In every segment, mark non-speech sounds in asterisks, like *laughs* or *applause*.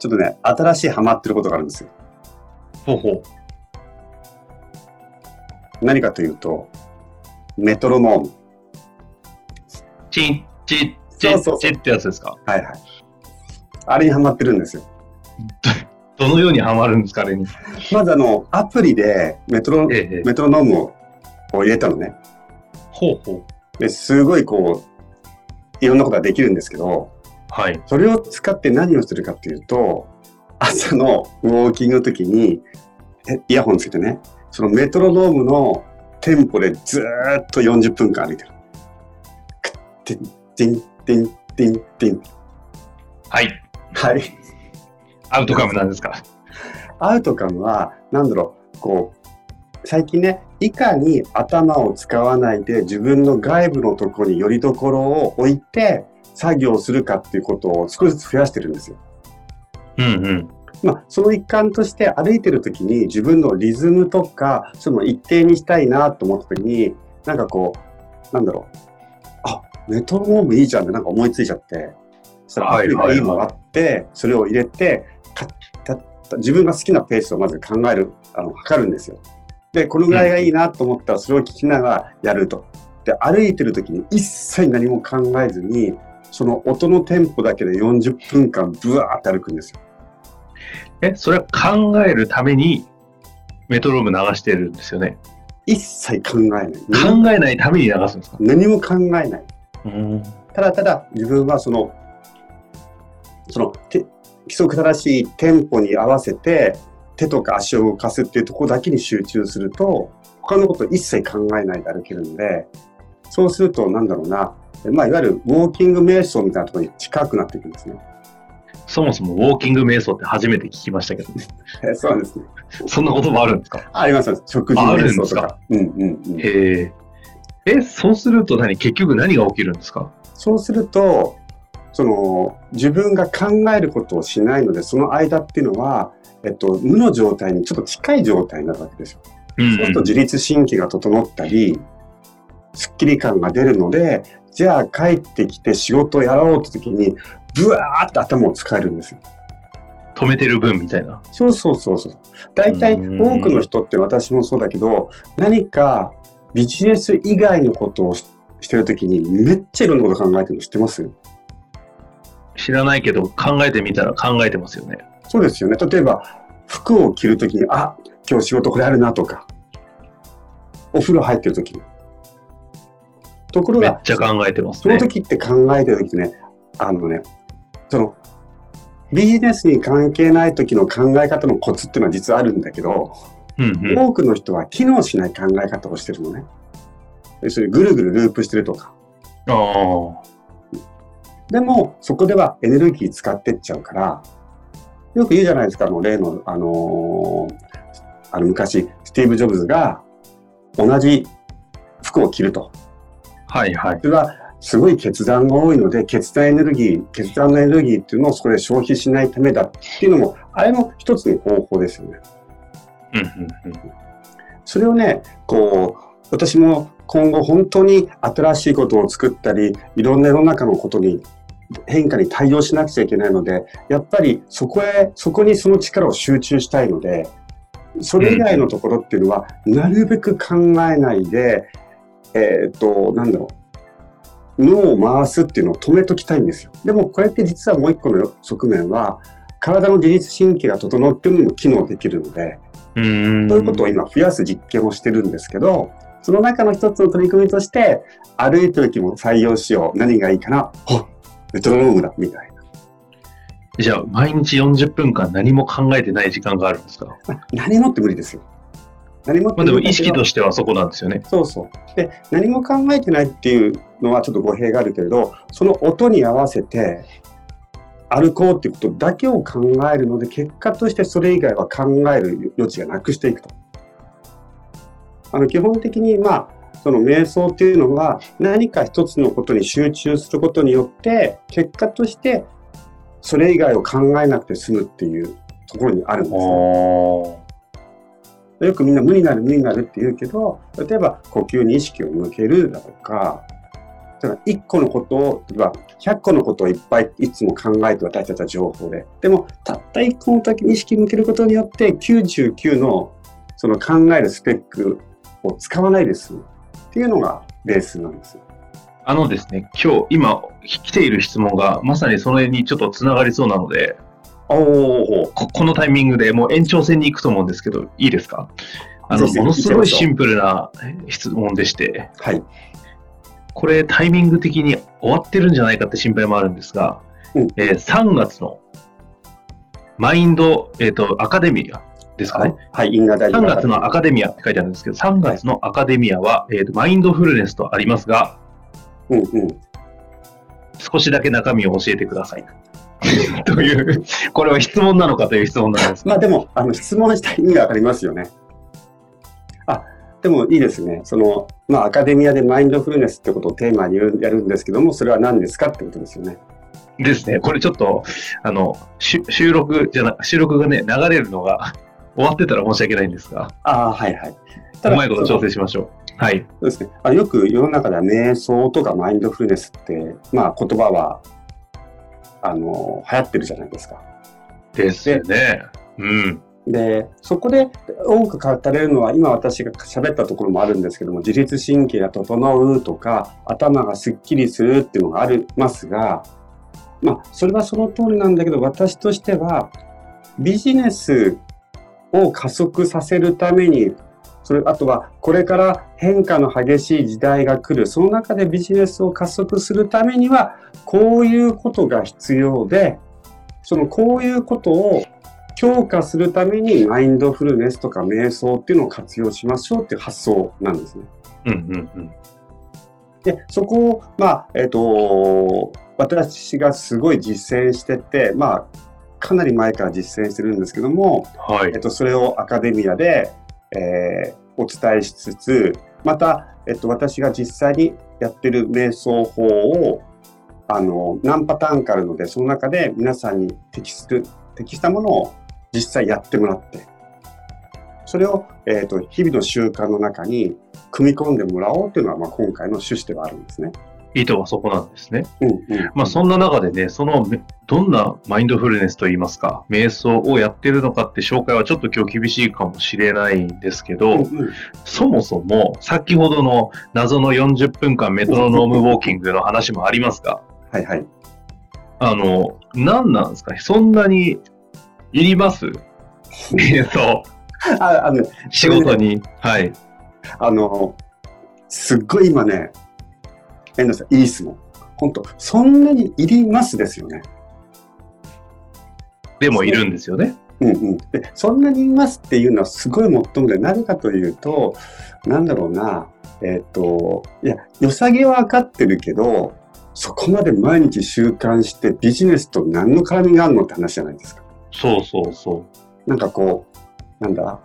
ちょっとね、新しいハマってることがあるんですよ。ほうほう。何かというと、メトロノーム。チン、チッ、チッ、そうそうそうチッってやつですか？はいはい。あれにハマってるんですよ。どのようにハマるんですか、あれに？まずあの、アプリでメトロ、ええ。メトロノームを入れたのね。ほうほう。ですごいこう、いろんなことができるんですけど、はい。それを使って何をするかっていうと、朝のウォーキングの時に、えイヤホンつけてね、そのメトロノームのテンポでずーっと40分間歩いてる。クッテン、テン、テン、テン、テン。はい。はい。アウトカムなんですか？アウトカムは、なんだろう、こう、最近ね、いかに頭を使わないで自分の外部のところによりどころを置いて作業するかっていうことを少しずつ増やしてるんですよ。うんうん。まあ、その一環として歩いてる時に自分のリズムとかその一定にしたいなと思った時になんかこうなんだろうあメトロノームいいじゃんってなんか思いついちゃってそしたらアプリがいいのがあってそれを入れて自分が好きなペースをまず考えるあの測るんですよ。でこのぐらいがいいなと思ったらそれを聞きながらやると。で歩いてる時に一切何も考えずにその音のテンポだけで40分間ブワーって歩くんですよ。え、それは考えるためにメトローム流してるんですよね？一切考えない。考えないために流すんですか？何も考えない。うん。ただただ自分はその、そのて規則正しいテンポに合わせて手とか足を動かすっていうところだけに集中すると、他のこと一切考えないで歩けるので、そうするとなんだろうな、まあいわゆるウォーキング瞑想みたいなところに近くなっていくんですね。そもそもウォーキング瞑想って初めて聞きましたけどね。*laughs* えそうですね。そんな言葉あるんですか？あります。食事ああるん瞑ですか？想とか。うんうんうん。へえ。え、そうすると何？結局何が起きるんですか？そうすると、その自分が考えることをしないので、その間っていうのは、えっと、無の状態にちょっと近い状態になるわけですよ。うんそうすると自律神経が整ったり、すっきり感が出るので、じゃあ帰ってきて仕事をやろうって時に、ブワーって頭を使えるんですよ。止めてる分みたいな。そうそうそうそう。大体うん多くの人って私もそうだけど、何かビジネス以外のことをししてる時にめっちゃいろんなこと考えてるの知ってます？知らないけど考えてみたら考えてますよね。そうですよね。例えば、服を着るときに、あ、今日仕事これあるなとか、お風呂入ってるときに。ところが、めっちゃ考えてますね。その時って考えてる時ね、あのね、その、ビジネスに関係ない時の考え方のコツっていうのは実はあるんだけど、うんうん。多くの人は機能しない考え方をしてるのね。要するにぐるぐるループしてるとか。ああ。でも、そこではエネルギー使ってっちゃうから、よく言うじゃないですか、あの、例の、あのーあの、昔、スティーブ・ジョブズが同じ服を着ると。はいはい。それは、すごい決断が多いので、決断エネルギー、決断のエネルギーっていうのをそこで消費しないためだっていうのも、あれも一つの方法ですよね。うんうんうん。それをね、こう、私も今後本当に新しいことを作ったり、いろんな世の中のことに変化に対応しなくちゃいけないので、やっぱりそこへ、そこにその力を集中したいので、それ以外のところっていうのは、なるべく考えないで、えっ、と、なんだろう、脳を回すっていうのを止めときたいんですよ。でもこれって実はもう一個の側面は、体の自律神経が整っても機能できるので。ということを今増やす実験をしてるんですけど、その中の一つの取り組みとして、歩いてる時も採用しよう。何がいいかな？あメトロノームだみたいな。じゃあ、毎日40分間何も考えてない時間があるんですか？*laughs* 何もって無理ですよ。何もまあでも意識としてはそこなんですよね。そうそう。で、何も考えてないっていうのはちょっと語弊があるけれど、その音に合わせて歩こうっていうことだけを考えるので、結果としてそれ以外は考える余地がなくしていくと。あの基本的に、まあ、その瞑想っていうのは何か一つのことに集中することによって、結果としてそれ以外を考えなくて済むっていうところにあるんですよ。よくみんな無になる無になるって言うけど、例えば呼吸に意識を向けるだとか、だから1個のことを、例えば100個のことをいっぱいいつも考えて私たちは情報で。でも、たった1個の時に意識を向けることによって、99のその考えるスペックを使わないですっていうのがベースなんです。あのですね、今日、今、来ている質問がまさにそれにちょっとつながりそうなので、おおここのタイミングでもう延長戦に行くと思うんですけど、いいですか？あの、ものすごいシンプルな質問でして、はい。これタイミング的に終わってるんじゃないかって心配もあるんですが、うんえー3月のマインド、えっ、と、アカデミアですかね？はい、因果大3月のアカデミアって書いてあるんですけど、3月のアカデミアは、えーとマインドフルネスとありますが、うんうん。少しだけ中身を教えてください。*laughs* という、これは質問なのかという質問なんです。まあでも、あの質問した意味がわかりますよね。あ、でもいいですね。その、まあアカデミアでマインドフルネスってことをテーマにやるんですけども、それは何ですかってことですよね。ですね。これちょっと、あの、し収録じゃな、収録がね、流れるのが終わってたら申し訳ないんですが、ああ、はいはい。うまいこと調そ整しましょう。はい。うですね。あよく世の中では瞑想とかマインドフルネスって、まあ言葉は、あの、流行ってるじゃないですか。ですよね。うん。で、そこで多く語られるのは、今私が喋ったところもあるんですけども、自律神経が整うとか、頭がすっきりするっていうのがありますが、まあ、それはその通りなんだけど、私としては、ビジネスを加速させるために、それ、あとは、これから変化の激しい時代が来る、その中でビジネスを加速するためには、こういうことが必要で、そのこういうことを強化するためにマインドフルネスとか瞑想っていうのを活用しましょうっていう発想なんですね。うんうんうん。で、そこを、まあ、えっ、と、私がすごい実践してて、まあ、かなり前から実践してるんですけども、はいえっ。と、それをアカデミアで、えーお伝えしつつ、また、えっと、私が実際にやってる瞑想法を、あの、何パターンかあるので、その中で皆さんに適する、適したものを実際やってもらって、それを、えっと、日々の習慣の中に組み込んでもらおうというのは、まあ、今回の趣旨ではあるんですね。意図はそこなんですね。うんうん。まあそんな中でね、そのめどんなマインドフルネスといいますか、瞑想をやってるのかって紹介はちょっと今日厳しいかもしれないんですけど、うんうんそもそも先ほどの謎の40分間メトロノームウォーキングの話もありますが、はいはい。あの、何なんですか？ねそんなにいります？瞑想、ああの、仕事に。はい。あの、すっごい今ね、遠藤さん、いい質問。本当そんなにいりますですよね。でもいるんですよね。うんうん。で、そんなにいますっていうのはすごいもっともで、何かというと、なんだろうな、えっ、と、いや、良さげは分かってるけど、そこまで毎日習慣してビジネスと何の絡みがあるのって話じゃないですか。そうそうそなんかこう、なんだ、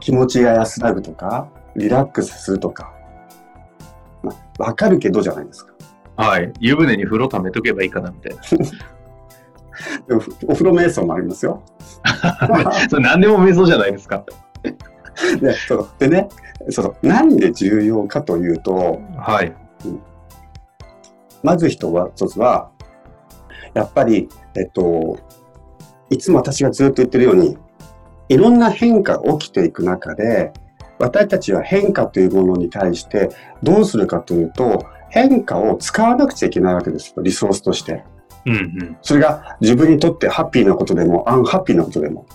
気持ちが安らぐとか、リラックスするとか、まあ、分かるけどじゃないですか。う。はい。湯船に風呂溜めとけばいいかなみたいな。でもお風呂瞑想もありますよ。*laughs* それ何でも瞑想じゃないですか。*laughs* でそうでねそう何で重要かというとはい。まず一つはやっぱり、えっと、いつも私がずっと言ってるようにいろんな変化が起きていく中で私たちは変化というものに対してどうするかというと変化を使わなくちゃいけないわけですよリソースとして。うんうん。それが自分にとってハッピーなことでもアンハッピーなことでも。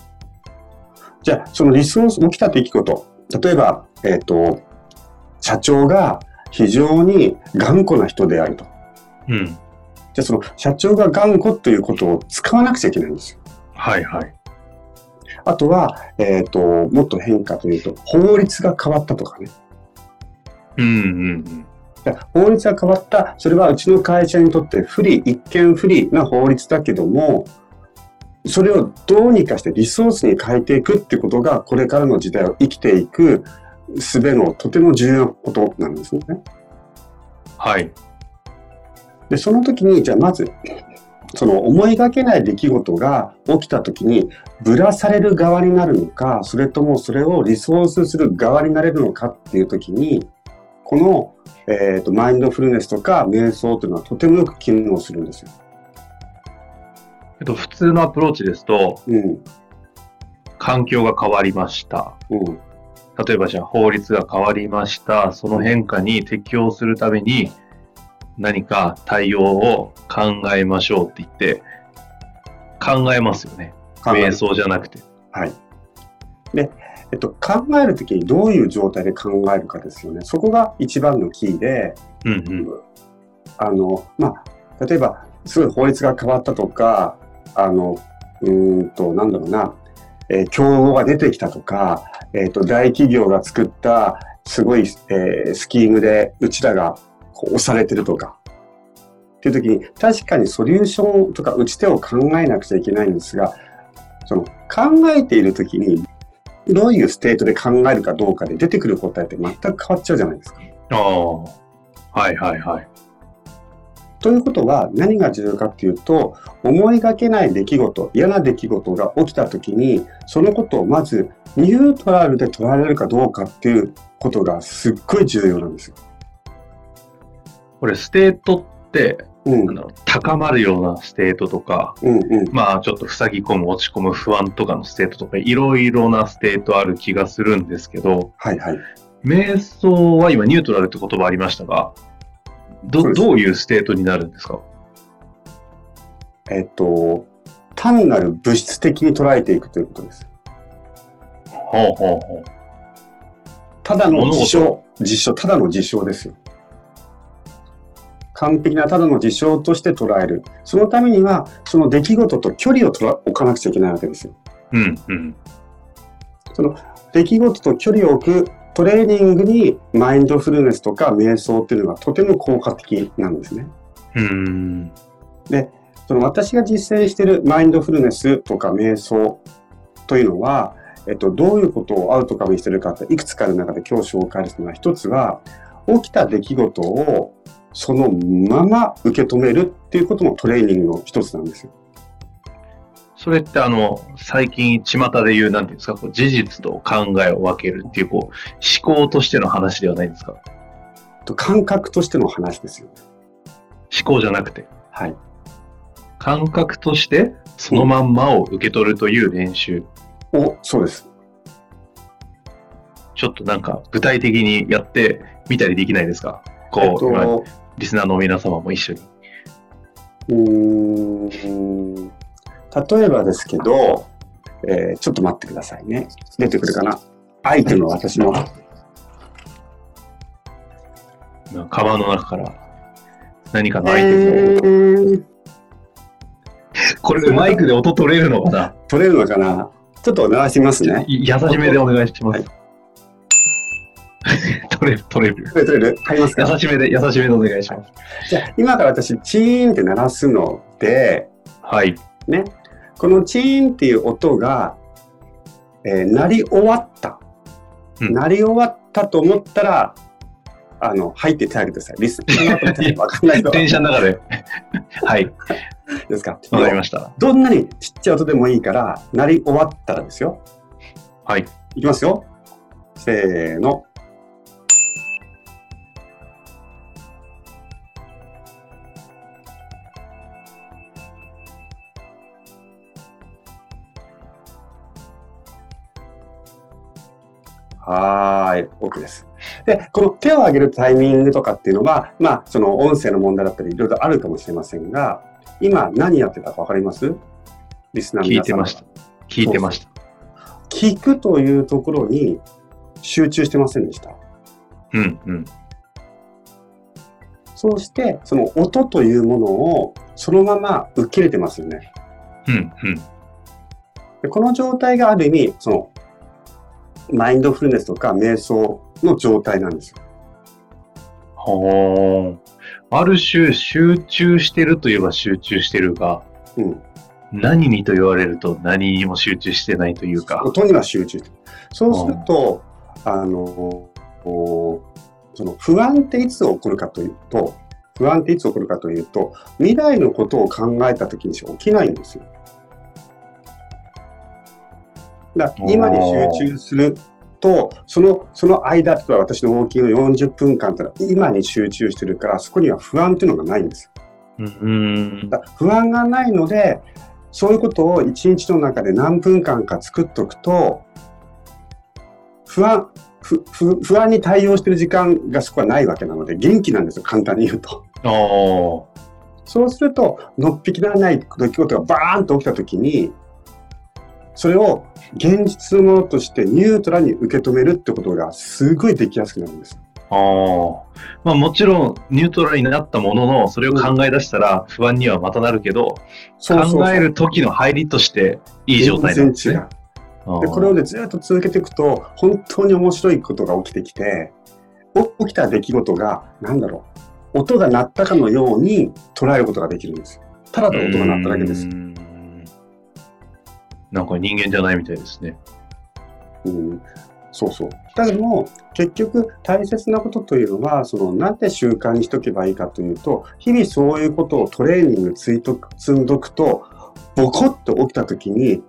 じゃあ、そのリソース、起きた出来事。例えば、えっ、と、社長が非常に頑固な人であると。うん。じゃあ、その社長が頑固ということを使わなくちゃいけないんですよ。はいはい。あとは、えっ、と、もっと変化というと、法律が変わったとかね。うんうんうん。法律が変わった、それはうちの会社にとって不利、一見不利な法律だけども、それをどうにかしてリソースに変えていくってことが、これからの時代を生きていく術のとても重要なことなんですね。はい。で、その時に、じゃあまず、その思いがけない出来事が起きた時に、ぶらされる側になるのか、それともそれをリソースする側になれるのかっていう時に、この、えーとマインドフルネスとか瞑想というのはとてもよく機能するんですよ。えっと、普通のアプローチですと、うん。環境が変わりました。うん。例えばじゃあ法律が変わりました。その変化に適応するために何か対応を考えましょうって言って考えますよね。考え瞑想じゃなくて。はい。で、えっと、考えるときにどういう状態で考えるかですよね。そこが一番のキーで、うんうん。あの、まあ、例えば、すごい法律が変わったとか、あの、うーんと、なんだろうな、えー競合が出てきたとか、えっ、と、大企業が作った、すごい、えースキームで、うちらがこう押されてるとか、っていう時に、確かにソリューションとか打ち手を考えなくちゃいけないんですが、その、考えている時に、どういう state で考えるかどうかで出てくる答えって全く変わっちゃうじゃないですか。ああ。はいはいはい。ということは何が重要かっていうと思いがけない出来事嫌な出来事が起きた時にそのことをまずニュートラルで捉えられるかどうかっていうことがすっごい重要なんですよ。これステートってうんあの高まるような state とか、うんうんまあちょっと塞ぎ込む、落ち込む、不安とかの state とか、いろいろな state ある気がするんですけど、はいはい。瞑想は今ニュートラルって言葉ありましたが、どどういう state になるんですか？えっと単なる物質的に捉えていくということです。ほうほうほう。ただの事象、事象、ただの事象ですよ。完璧なただの事象として捉える。そのためには、その出来事と距離を取ら置かなくちゃいけないわけですよ。うんうん。出来事と距離を置くトレーニングにマインドフルネスとか瞑想っていうのがとても効果的なんですね。うーん。その私が実践しているマインドフルネスとか瞑想というのは、えっと、どういうことをアウトカムにしてるかっていくつかある中で今日紹介するのは一つは起きた出来事をそのまま受け止めるっていうこともトレーニングの一つなんですよ。それってあの、最近巷で言う、なんていうんですか、こう事実と考えを分けるっていう、こう、思考としての話ではないんですか？と感覚としての話ですよ。思考じゃなくて？はい。感覚として、そのまんまを受け取るという練習。お、そうです。ちょっとなんか、具体的にやってみたりできないですか？こう、えっと今リスナーの皆様も一緒に。うーん例えばですけど、えーちょっと待ってくださいね。出てくるかな？アイテムは私の。カバンの中から何かのアイテムを。ーこれマイクで音取れるのかな？取れるのかな？ちょっと鳴らしますね。い優しめでお願いします。はい取れる、取れる。取れる取れる？入りますか？優しめで、優しめでお願いします。じゃあ、今から私、チーンって鳴らすので、はい。ね、このチーンっていう音が、えー鳴り終わった。うん鳴り終わったと思ったら、あの、入って手あげてください。リスナー *laughs* わかんない電車の中で。*laughs* はい。ですか？わかりました。どんなにちっちゃい音でもいいから、鳴り終わったらですよ。はい。いきますよ。せーの。はーい、OK です。で、この手を挙げるタイミングとかっていうのは、まあ、その音声の問題だったり、いろいろあるかもしれませんが、今何やってたかわかります？リスナーの皆さんは聞いてました。聞いてました。聞聞くというところに集中してませんでした。うんうん。そうして、その音というものをそのまま受け入れてますよね。うんうん。でこの状態がある意味、その、マインドフルネスとか瞑想の状態なんですよ。ほー。ある種集中してるといえば集中してるが、うん。何にと言われると何にも集中してないというか。音には集中。そうすると、あの、その不安っていつ起こるかというと、不安っていつ起こるかというと、未来のことを考えた時にしか起きないんですよ。だ今に集中すると、その、その間、例えば私のウォーキングの40分間ってのは今に集中してるから、そこには不安っていうのがないんです。うん。だ不安がないので、そういうことを一日の中で何分間か作っておくと、不安、不不不安に対応してる時間がそこはないわけなので、元気なんですよ、簡単に言うと。そうすると、のっぴきならない出来事がバーンと起きたときに、それを現実のものとしてニュートラルに受け止めるってことがすごいできやすくなるんです。ああ。まあもちろんニュートラルになったものの、それを考え出したら不安にはまたなるけど、考える時の入りとしていい状態なんですね。全然違う。で、これをね、ずっと続けていくと、本当に面白いことが起きてきて、お起きた出来事が、なんだろう、音が鳴ったかのように捉えることができるんです。ただただ音が鳴っただけですう。んなんか人間じゃないみたいですね。うん、そうそう。だけども、結局大切なことというのは、その、なんで習慣にしとけばいいかというと、日々そういうことをトレーニングついとく積んどくと、ボコッと起きた時に、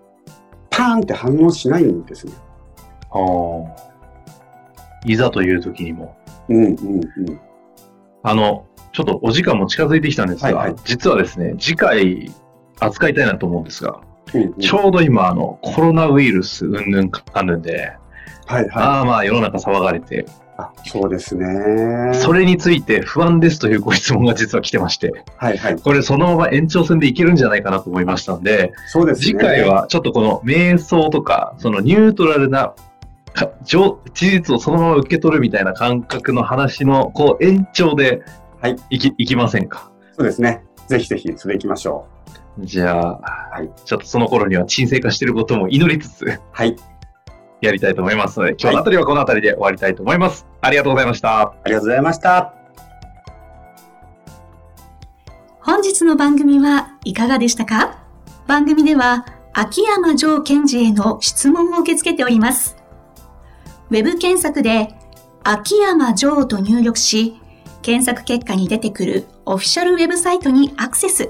パーンって反応しないんですね。ああ。いざという時にも。うんうんうん。あの、ちょっとお時間も近づいてきたんですが、はいはい実はですね、次回扱いたいなと思うんですが、ちょうど今、あの、コロナウイルスうんぬんかんぬんで、はいはい。ああまあ世の中騒がれて、あ、そうですね。それについて不安ですというご質問が実は来てまして、はいはい。これそのまま延長戦でいけるんじゃないかなと思いましたんで、そうですね。次回はちょっとこの瞑想とか、そのニュートラルなか事実をそのまま受け取るみたいな感覚の話のこう延長ではいいき,、い、きませんか？そうですね。ぜひぜひ、それ行きましょじゃあ、はいちょっとその頃には沈静化していることも祈りつつう。はい。やりたいと思いますので、今日のあたりはこのあたりで終わりたいと思います。ありがとうございました。ありがとうございました。本日の番組はいかがでしたか？番組では秋山城賢治への質問を受け付けております。ウェブ検索で秋山城と入力し、検索結果に出てくるオフィシャルウェブサイトにアクセス。